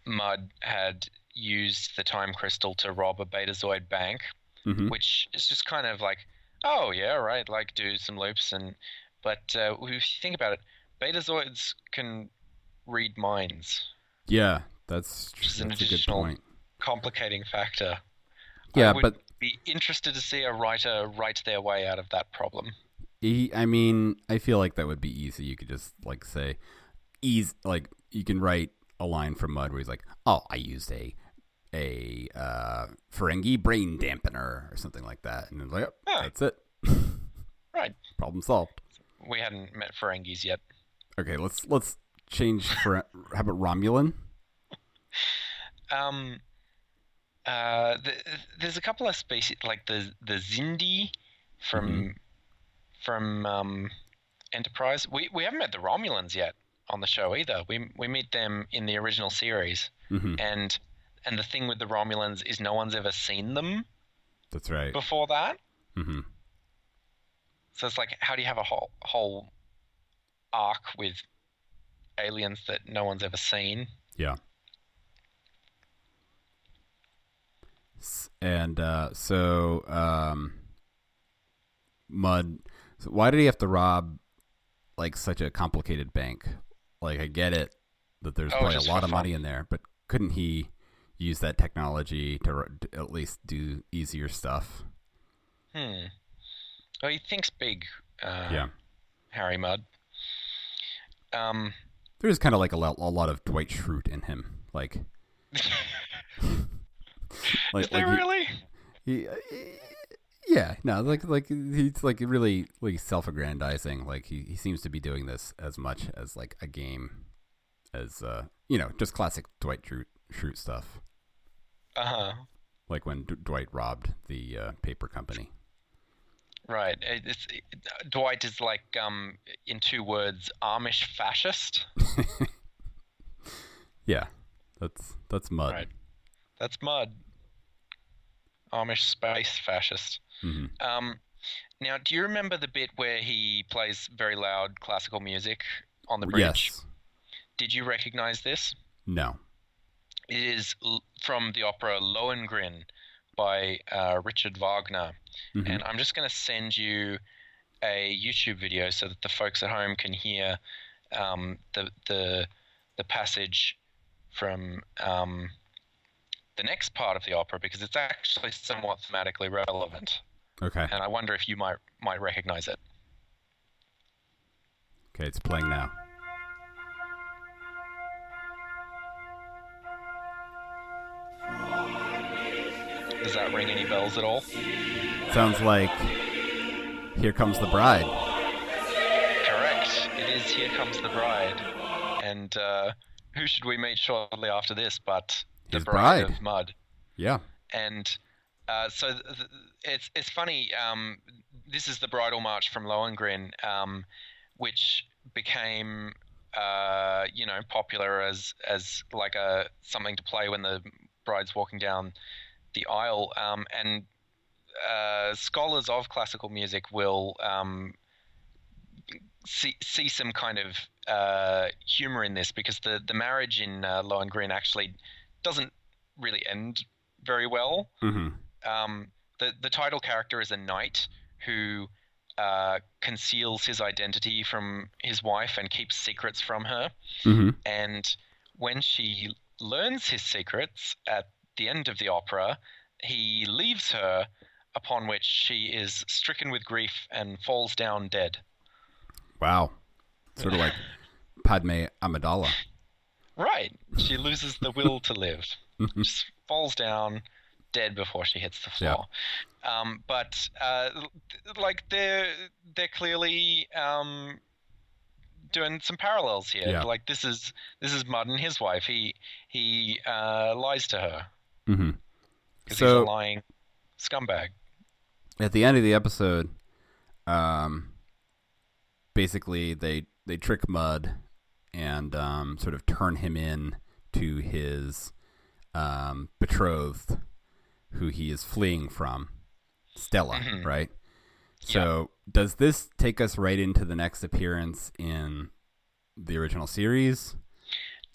Mudd had used the time crystal to rob a Betazoid bank, hmm which is just kind of like, oh yeah, right, like do some loops and. But uh, if you think about it, Betazoids can read minds. Yeah, that's Which is an that's a good additional- point. Complicating factor. Yeah, I would but be interested to see a writer write their way out of that problem. I mean, I feel like that would be easy. You could just like say, ease like you can write a line from Mudd where he's like, "Oh, I used a a uh, Ferengi brain dampener or something like that," and it's like, "Yep. "That's it, [laughs] Right. problem solved." We hadn't met Ferengis yet. Okay, let's let's change for how about Romulan? [laughs] Um, uh, the, there's a couple of species like the the Xindi from Mm-hmm. from um, Enterprise. We we haven't met the Romulans yet on the show either. We we meet them in the original series, hmm and and the thing with the Romulans is no one's ever seen them That's right. before that. hmm So it's like, how do you have a whole whole arc with aliens that no one's ever seen? Yeah. And uh, so, um, Mudd. So why did he have to rob like such a complicated bank? Like, I get it that there's Oh, probably a lot of fun. money in there, but couldn't he use that technology to to at least do easier stuff? Hmm. Well, he thinks big, uh, yeah, Harry Mudd. Um, there's kind of like a lot, a lot of Dwight Schrute in him, like. [laughs] like, is there like he- really? He, uh, yeah, no, like like he's like really like self-aggrandizing. Like he, he seems to be doing this as much as like a game as uh you know just classic Dwight Schrute, Schrute stuff. Uh huh. Like when D- Dwight robbed the uh, paper company. Right. It's, it, Dwight is like, um, in two words, Amish fascist. [laughs] Yeah, that's that's Mudd. Right. That's Mudd. Amish space fascist. Mhm. Um, now, do you remember the bit where he plays very loud classical music on the bridge? Yes. Did you recognize this? No. It is l- from the opera Lohengrin by uh, Richard Wagner. Mhm. And I'm just going to send you a YouTube video so that the folks at home can hear um, the, the, the passage from um, the next part of the opera because it's actually somewhat thematically relevant. Okay. And I wonder if you might, might recognize it. Okay, it's playing now. Does that ring any bells at all? Sounds like Here Comes the Bride. Correct. It is Here Comes the Bride. And uh, who should we meet shortly after this but the His Bride, bride. of Mudd? Yeah. And uh, so th- th- it's it's funny. Um, this is the bridal march from Lohengrin, um, which became uh, you know popular as as like a something to play when the bride's walking down the aisle. Um, and uh, scholars of classical music will um, see see some kind of uh, humor in this because the the marriage in uh, Lohengrin actually doesn't really end very well. hmm Um, the the title character is a knight who uh, conceals his identity from his wife and keeps secrets from her. hmm And when she learns his secrets at the end of the opera, he leaves her. Upon which she is stricken with grief and falls down dead. Wow. Sort of like [laughs] Padme Amidala. Right. She loses the will to live. [laughs] Just falls down dead before she hits the Yeah. floor. Um, but uh, like they're they're clearly um, doing some parallels here. Yeah. Like this is this is Mudd and his wife. He he uh, lies to her hmm because So- he's a lying scumbag. at the end of the episode, um, basically they they trick Mudd and um, sort of turn him in to his um, betrothed, who he is fleeing from, Stella, Mhm. right? So does this take us right into the next appearance in the original series?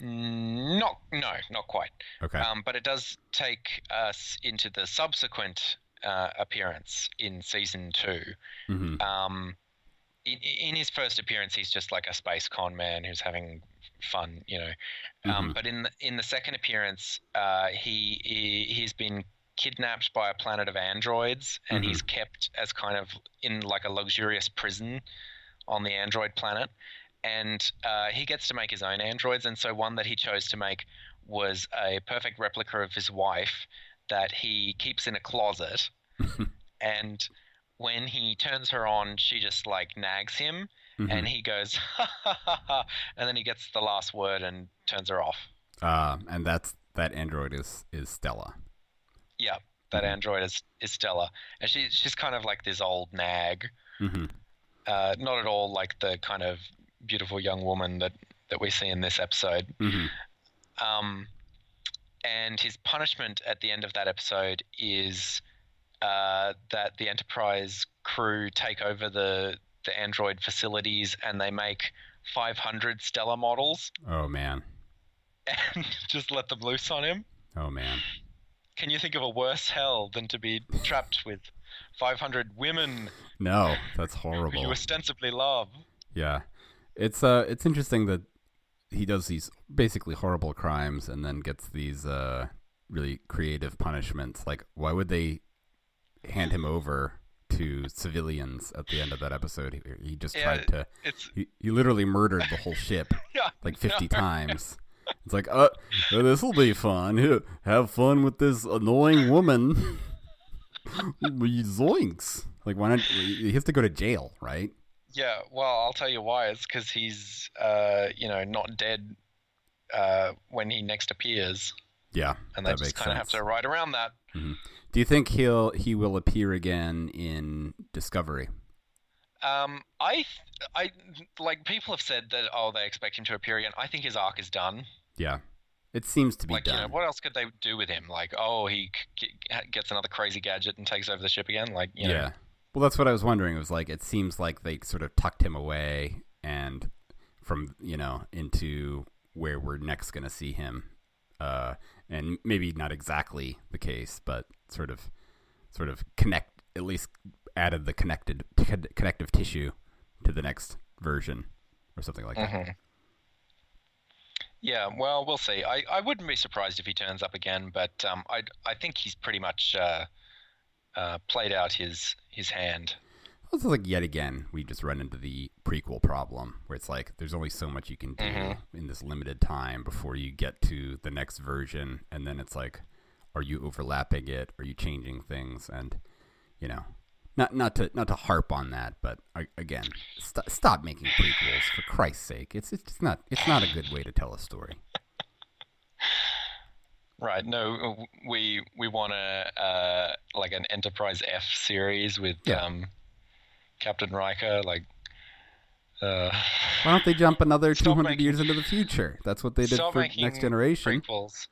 Not no, not quite. Okay. Um, but it does take us into the subsequent uh, appearance in season two. mm-hmm. um, in, in his first appearance, he's just like a space con man who's having fun, you know. Um, Mhm. But in the, in the second appearance, uh, he, he he's been kidnapped by a planet of androids, and Mhm. he's kept as kind of in like a luxurious prison on the android planet. And uh, he gets to make his own androids, and so one that he chose to make was a perfect replica of his wife that he keeps in a closet. [laughs] and when he turns her on, she just like nags him, Mhm. and he goes, ha ha ha ha, and then he gets the last word and turns her off. Uh, and that's that android is is Stella. Yeah, that Mhm. android is, is Stella, and she she's kind of like this old nag, hmm uh, not at all like the kind of beautiful young woman that that we see in this episode. hmm Um, and his punishment at the end of that episode is uh, that the Enterprise crew take over the the android facilities and they make 500 Stella models Oh man. [laughs] and just let them loose on him Oh man. can you think of a worse hell than to be trapped with 500 women No, that's who you ostensibly love? Yeah, it's uh, it's interesting that he does these basically horrible crimes and then gets these uh really creative punishments. Like, why would they hand him over to civilians at the end of that episode? He, he just Yeah, tried to. He, he literally murdered the whole ship [laughs] yeah, like 50 no. [laughs] times. It's like, uh, this will be fun. Here, Have fun with this annoying woman. [laughs] Zoinks! Like, why not? He has to go to jail, right? Yeah, well, I'll tell you why. It's because he's, uh, you know, not dead uh, when he next appears, Yeah, and they just kind of have to ride around that. Do you think he'll he will appear again in Discovery? Um, I, th- I like people have said that oh they expect him to appear again. I think his arc is done. Yeah, it seems to be Like you know, done. what else could they do with him? Like oh he gets another crazy gadget and takes over the ship again. Like you know, yeah. Well, that's what I was wondering. It was like it seems like they sort of tucked him away and from you know into where we're next going to see him, uh, and maybe not exactly the case, but sort of sort of connect at least added the connected con- connective tissue to the next version or something like that. Mhm. Yeah, well, we'll see. I, I wouldn't be surprised if he turns up again, but um, I I think he's pretty much uh, uh, played out his his hand. It's like yet again we just run into the prequel problem where it's like there's only so much you can do Mhm. in this limited time before you get to the next version, and then it's like, are you overlapping it? Are you changing things? And you know, not not to not to harp on that, but again, st- stop making prequels for Christ's sake. It's it's not it's not a good way to tell a story. Right. No, we we want a uh, like an Enterprise F series with Yeah. um, Captain Riker. Like, uh, Why don't they jump another 200 years into the future? That's what they did for Next Generation. prequels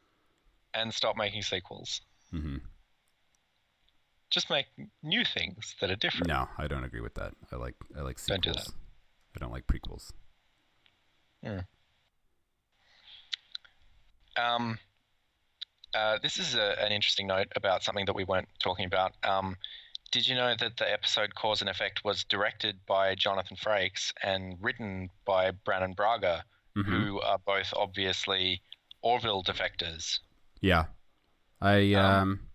and stop making sequels. Mm-hmm. Just make new things that are different. No, I don't agree with that. I like I like sequels. Don't do that. I don't like prequels. Um, uh, this is a, an interesting note about something that we weren't talking about. Um, did you know that the episode Cause and Effect was directed by Jonathan Frakes and written by Brannon Braga, Mhm. who are both obviously Orville defectors? Yeah, I um, Um,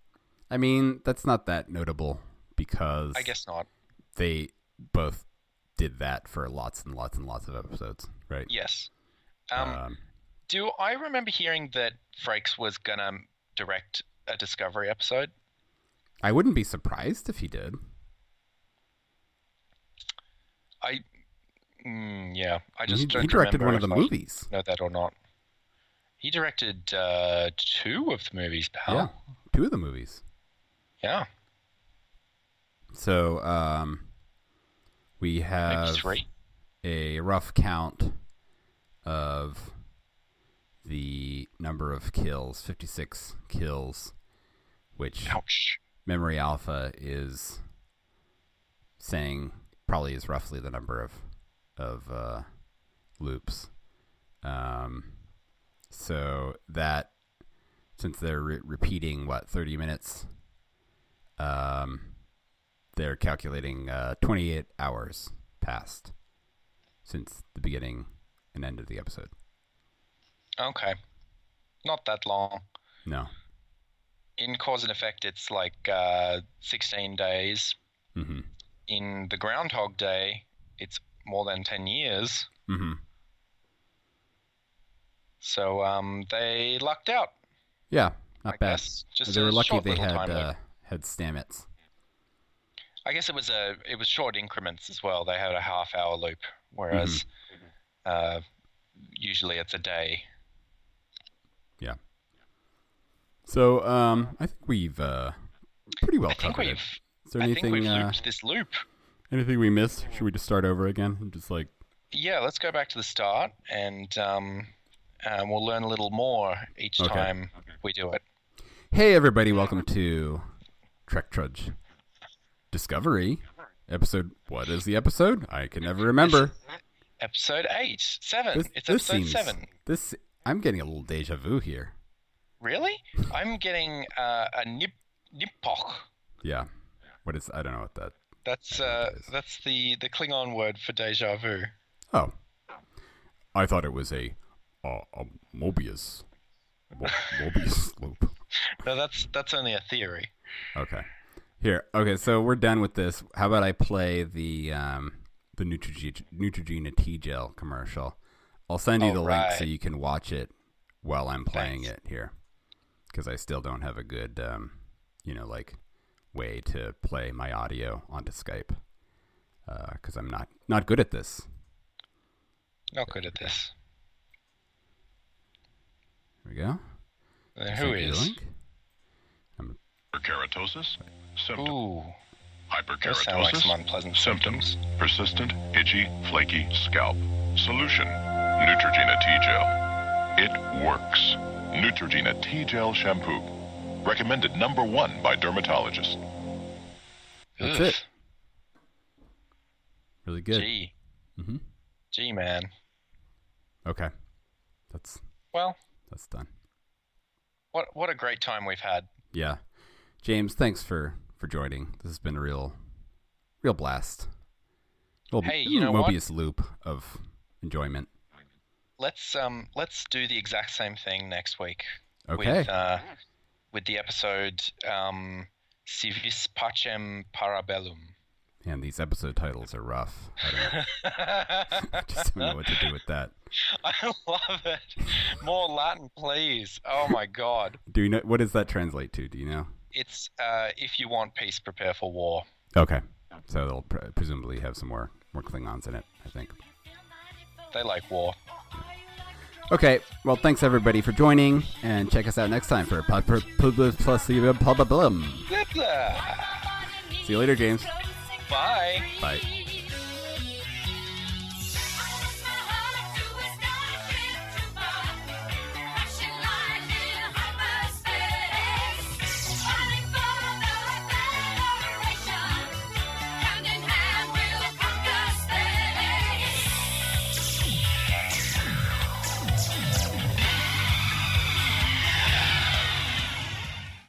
I mean that's not that notable because I guess not. they both did that for lots and lots and lots of episodes, right? Yes. Um, um, do I remember hearing that Frakes was gonna direct a Discovery episode? I wouldn't be surprised if he did. I, mm, yeah, I just he, don't he directed one of the movies. Know that or not? He directed uh, two of the movies, pal. Yeah, two of the movies. Yeah, So um, we have three. a rough count of the number of kills 56 kills which Ouch. memory alpha is saying probably is roughly the number of of uh, loops um, so that since they're re- repeating what 30 minutes um, they're calculating uh, 28 hours passed since the beginning and end of the episode Okay, not that long. no In Cause and Effect, it's like uh, 16 days. mm-hmm In the Groundhog Day, it's more than 10 years. mm-hmm So um, they lucked out. yeah not I bad guess. Just they were lucky they had uh, had Stamets I guess it was a it was short increments as well. They had a half hour loop, whereas Mm-hmm. uh, usually it's a day. So um, I think we've uh, pretty well I covered it. Is there I think anything we've uh, looped this loop. anything we missed? Should we just start over again and just like Yeah, let's go back to the start and um, um, we'll learn a little more each Okay. time we do it. Hey everybody, welcome to Trek Trudge Discovery episode. What is the episode? I can never remember. Episode eight, seven. This, it's episode seems seven. this. I'm getting a little deja vu here. Really? I'm getting uh, a nip nippok. Yeah. What is? I don't know what that. That's uh, that's the the Klingon word for deja vu. Oh, I thought it was a uh, a Mobius Mo- [laughs] Mobius loop. No, that's that's only a theory. Okay. Here. Okay. So we're done with this. How about I play the um the Neutrogena, Neutrogena T gel commercial? I'll send you All the link so you can watch it while I'm playing Thanks. it here, because I still don't have a good um you know like way to play my audio onto Skype because I'm not not good at this. Not good at this. Here we go. Then Send who you the. Hyperkeratosis. Symptom. Ooh, those sound like some Hyperkeratosis. unpleasant Symptoms. symptoms. Persistent, itchy, flaky scalp. Solution. Neutrogena T-Gel. It works. Neutrogena T-Gel Shampoo. Recommended number one by dermatologists. That's Ugh. it. Really good. Gee. Mhm. Gee, man. Okay. That's Well, that's done. what what a great time we've had. Yeah. James, thanks for for joining. This has been a real real blast. Well, Hey, you know what? Mobius loop of enjoyment. Let's um let's do the exact same thing next week. Okay. With uh, with the episode um Civis Pacem Parabellum. And these episode titles are rough. I don't know. I [laughs] [laughs] just don't know what to do with that. [laughs] I love it. More Latin, please. Oh my God. Do you know what does that translate to? Do you know? It's uh, if you want peace, prepare for war. Okay. So they'll pre- presumably have some more more Klingons in it, I think. They like war. Okay, well, thanks everybody for joining, and check us out next time for Pub Plus Plus See you later, James. Bye. Bye.